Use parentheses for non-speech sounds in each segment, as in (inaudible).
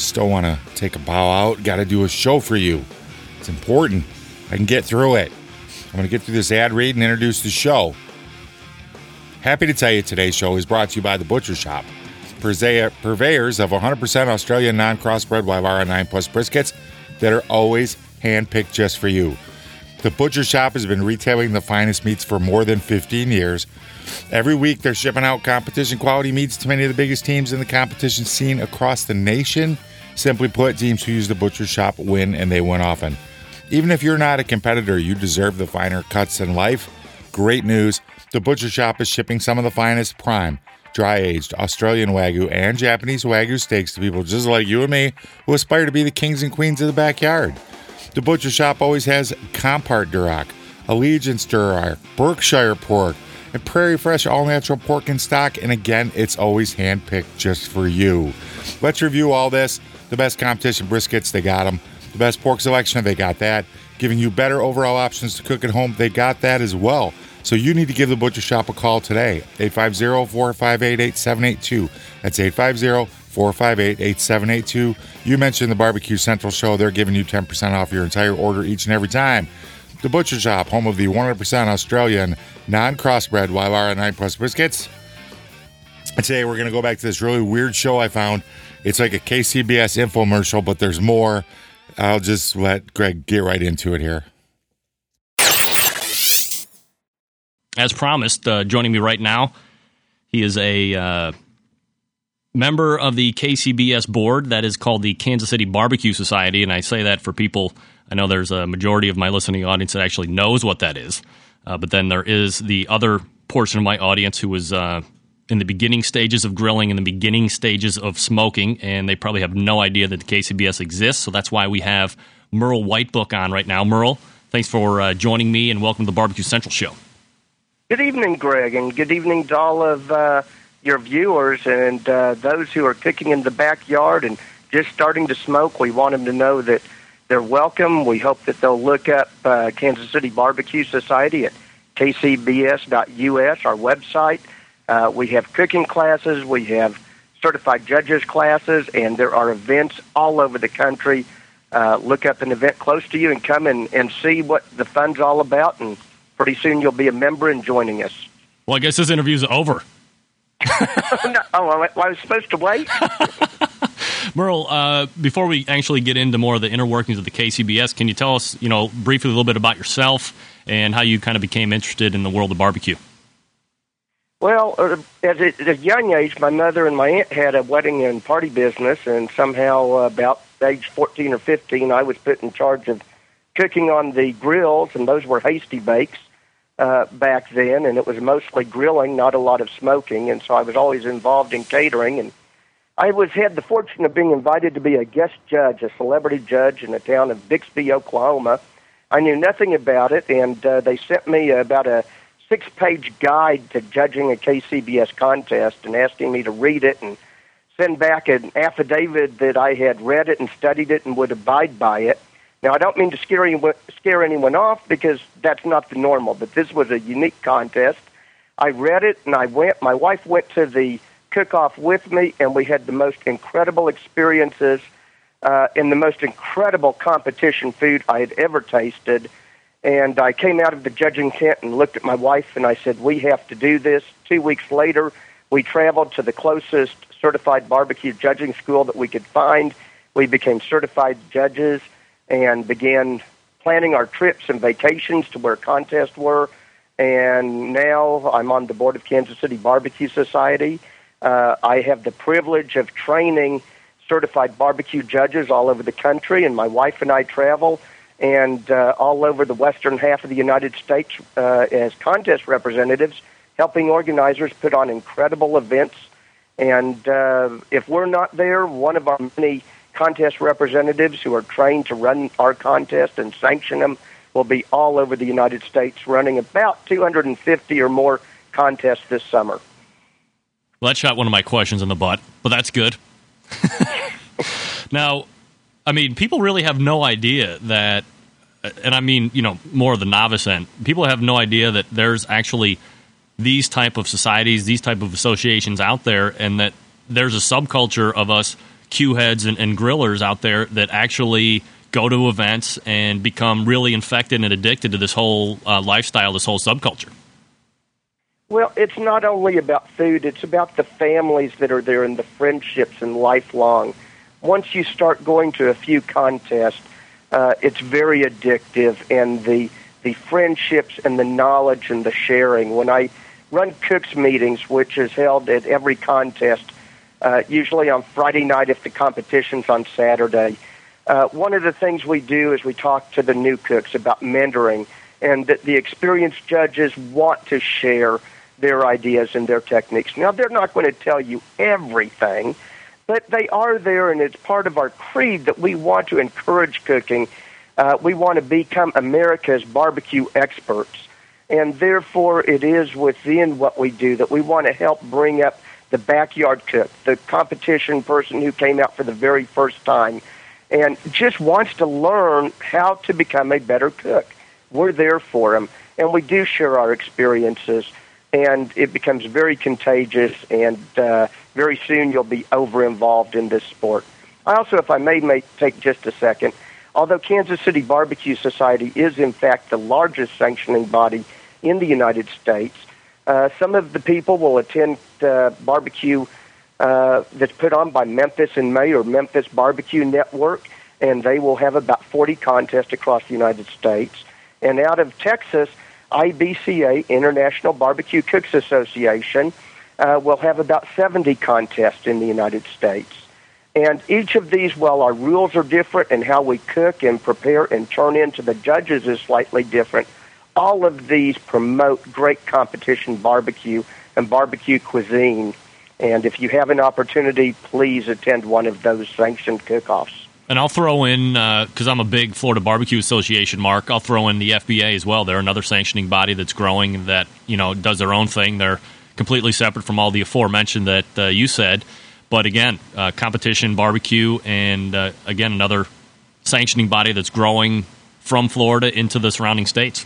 Still want to take a bow out. Got to do a show for you. It's important. I can get through it. I'm going to get through this ad read and introduce the show. Happy to tell you today's show is brought to you by The Butcher Shoppe, purveyors of 100% Australian non crossbred Wylarah 9 Plus briskets that are always handpicked just for you. The Butcher Shoppe has been retailing the finest meats for more than 15 years. Every week, they're shipping out competition quality meats to many of the biggest teams in the competition scene across the nation. Simply put, teams who use the Butcher Shoppe win, and they win often. Even if you're not a competitor, you deserve the finer cuts in life. Great news the Butcher Shoppe is shipping some of the finest prime, dry aged Australian Wagyu and Japanese Wagyu steaks to people just like you and me who aspire to be the kings and queens of the backyard. The Butcher Shoppe always has Compart Duroc, Allegiance Duroc, Berkshire Pork, and Prairie Fresh all natural pork in stock. And again, it's always handpicked just for you. Let's review all this. The best competition briskets, they got them. The best pork selection, they got that. Giving you better overall options to cook at home, they got that as well. So you need to give the Butcher Shoppe a call today. 850 458 8782. That's 850 458 8782. You mentioned the Barbecue Central show. They're giving you 10% off your entire order each and every time. The Butcher Shoppe, home of the 100% Australian non crossbred Wylarah 9 Plus biscuits. And today we're going to go back to this really weird show I found. It's like a KCBS infomercial, but there's more. I'll just let Greg get right into it here. As promised, uh, joining me right now, he is a uh, member of the KCBS board that is called the Kansas City Barbecue Society. And I say that for people, I know there's a majority of my listening audience that actually knows what that is. Uh, but then there is the other portion of my audience who is uh, in the beginning stages of grilling, in the beginning stages of smoking, and they probably have no idea that the KCBS exists. So that's why we have Merl Whitebook on right now. Merl, thanks for uh, joining me and welcome to the Barbecue Central Show. Good evening, Greg, and good evening to all of uh, your viewers and uh, those who are cooking in the backyard and just starting to smoke. We want them to know that they're welcome. We hope that they'll look up uh, Kansas City Barbecue Society at kcbs.us, our website. Uh, we have cooking classes, we have certified judges classes, and there are events all over the country. Uh, look up an event close to you and come and, and see what the fun's all about, and pretty soon you'll be a member and joining us. Well, I guess this interview's over. (laughs) no, oh, I was supposed to wait. (laughs) Merl, uh, before we actually get into more of the inner workings of the KCBS, can you tell us, you know, briefly a little bit about yourself and how you kind of became interested in the world of barbecue? Well, uh, at a, young age, my mother and my aunt had a wedding and party business, and somehow uh, about age 14 or 15, I was put in charge of cooking on the grills, and those were Hasty-Bakes uh, back then, and it was mostly grilling, not a lot of smoking, and so I was always involved in catering. And I was had the fortune of being invited to be a guest judge, a celebrity judge in the town of Bixby, Oklahoma. I knew nothing about it, and uh, they sent me about a six page guide to judging a KCBS contest and asking me to read it and send back an affidavit that I had read it and studied it and would abide by it. Now, I don't mean to scare anyone, scare anyone off because that's not the normal, but this was a unique contest. I read it and I went. My wife went to the cook off with me, and we had the most incredible experiences uh, and the most incredible competition food I had ever tasted. And I came out of the judging tent and looked at my wife and I said, We have to do this. Two weeks later, we traveled to the closest certified barbecue judging school that we could find. We became certified judges and began planning our trips and vacations to where contests were. And now I'm on the board of Kansas City Barbecue Society. Uh, I have the privilege of training certified barbecue judges all over the country, and my wife and I travel and uh, all over the western half of the United States uh, as contest representatives, helping organizers put on incredible events. And uh, if we're not there, one of our many contest representatives who are trained to run our contest and sanction them will be all over the United States running about 250 or more contests this summer. Well, that shot one of my questions in the butt, but that's good. (laughs) now, I mean, people really have no idea that, and I mean, you know, more of the novice end. People have no idea that there's actually these type of societies, these type of associations out there, and that there's a subculture of us Q heads and, and grillers out there that actually go to events and become really infected and addicted to this whole uh, lifestyle, this whole subculture. Well, it's not only about food, it's about the families that are there and the friendships and lifelong. Once you start going to a few contests, uh, it's very addictive, and the the friendships and the knowledge and the sharing. When I run cooks meetings, which is held at every contest, uh, usually on Friday night if the competition's on Saturday. Uh, one of the things we do is we talk to the new cooks about mentoring, and that the experienced judges want to share their ideas and their techniques. Now, they're not going to tell you everything, but they are there, and it's part of our creed that we want to encourage cooking. Uh, we want to become America's barbecue experts, and therefore it is within what we do that we want to help bring up the backyard cook, the competition person who came out for the very first time, and just wants to learn how to become a better cook. We're there for them, and we do share our experiences and it becomes very contagious, and uh, very soon you'll be over involved in this sport. I also, if I may, may take just a second, although Kansas City Barbecue Society is in fact the largest sanctioning body in the United States, uh, some of the people will attend uh, barbecue uh, that's put on by Memphis in May or Memphis Barbecue Network, and they will have about 40 contests across the United States. And out of Texas, IBCA, International Barbecue Cooks Association, uh, will have about 70 contests in the United States. And each of these, while our rules are different and how we cook and prepare and turn into the judges is slightly different, all of these promote great competition barbecue and barbecue cuisine. And if you have an opportunity, please attend one of those sanctioned cook-offs. And I'll throw in because uh, I'm a big Florida Barbecue Association mark. I'll throw in the FBA as well. They're another sanctioning body that's growing that you know does their own thing. They're completely separate from all the aforementioned that uh, you said. But again, uh, competition barbecue, and uh, again another sanctioning body that's growing from Florida into the surrounding states.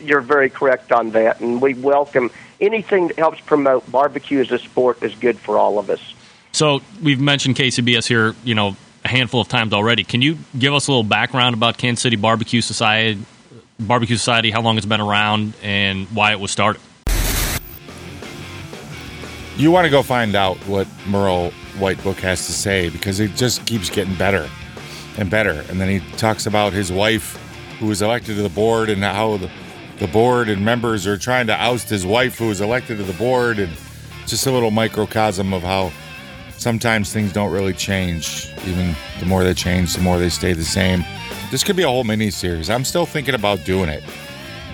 You're very correct on that, and we welcome anything that helps promote barbecue as a sport is good for all of us. So we've mentioned KCBS here, you know, a handful of times already. Can you give us a little background about Kansas City Barbecue Society, Barbecue Society, how long it's been around, and why it was started? You want to go find out what Merl Whitebook has to say because it just keeps getting better and better. And then he talks about his wife who was elected to the board and how the, the board and members are trying to oust his wife who was elected to the board and just a little microcosm of how sometimes things don't really change. Even the more they change, the more they stay the same. This could be a whole mini series. I'm still thinking about doing it.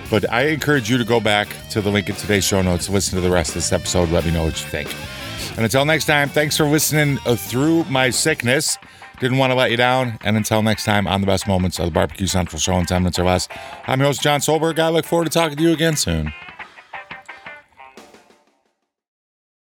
But I encourage you to go back to the link in today's show notes, listen to the rest of this episode, let me know what you think. And until next time, thanks for listening uh, through my sickness. Didn't want to let you down. And until next time on the best moments of the Barbecue Central Show in 10 minutes or less, I'm your host, Jon Solberg. I look forward to talking to you again soon.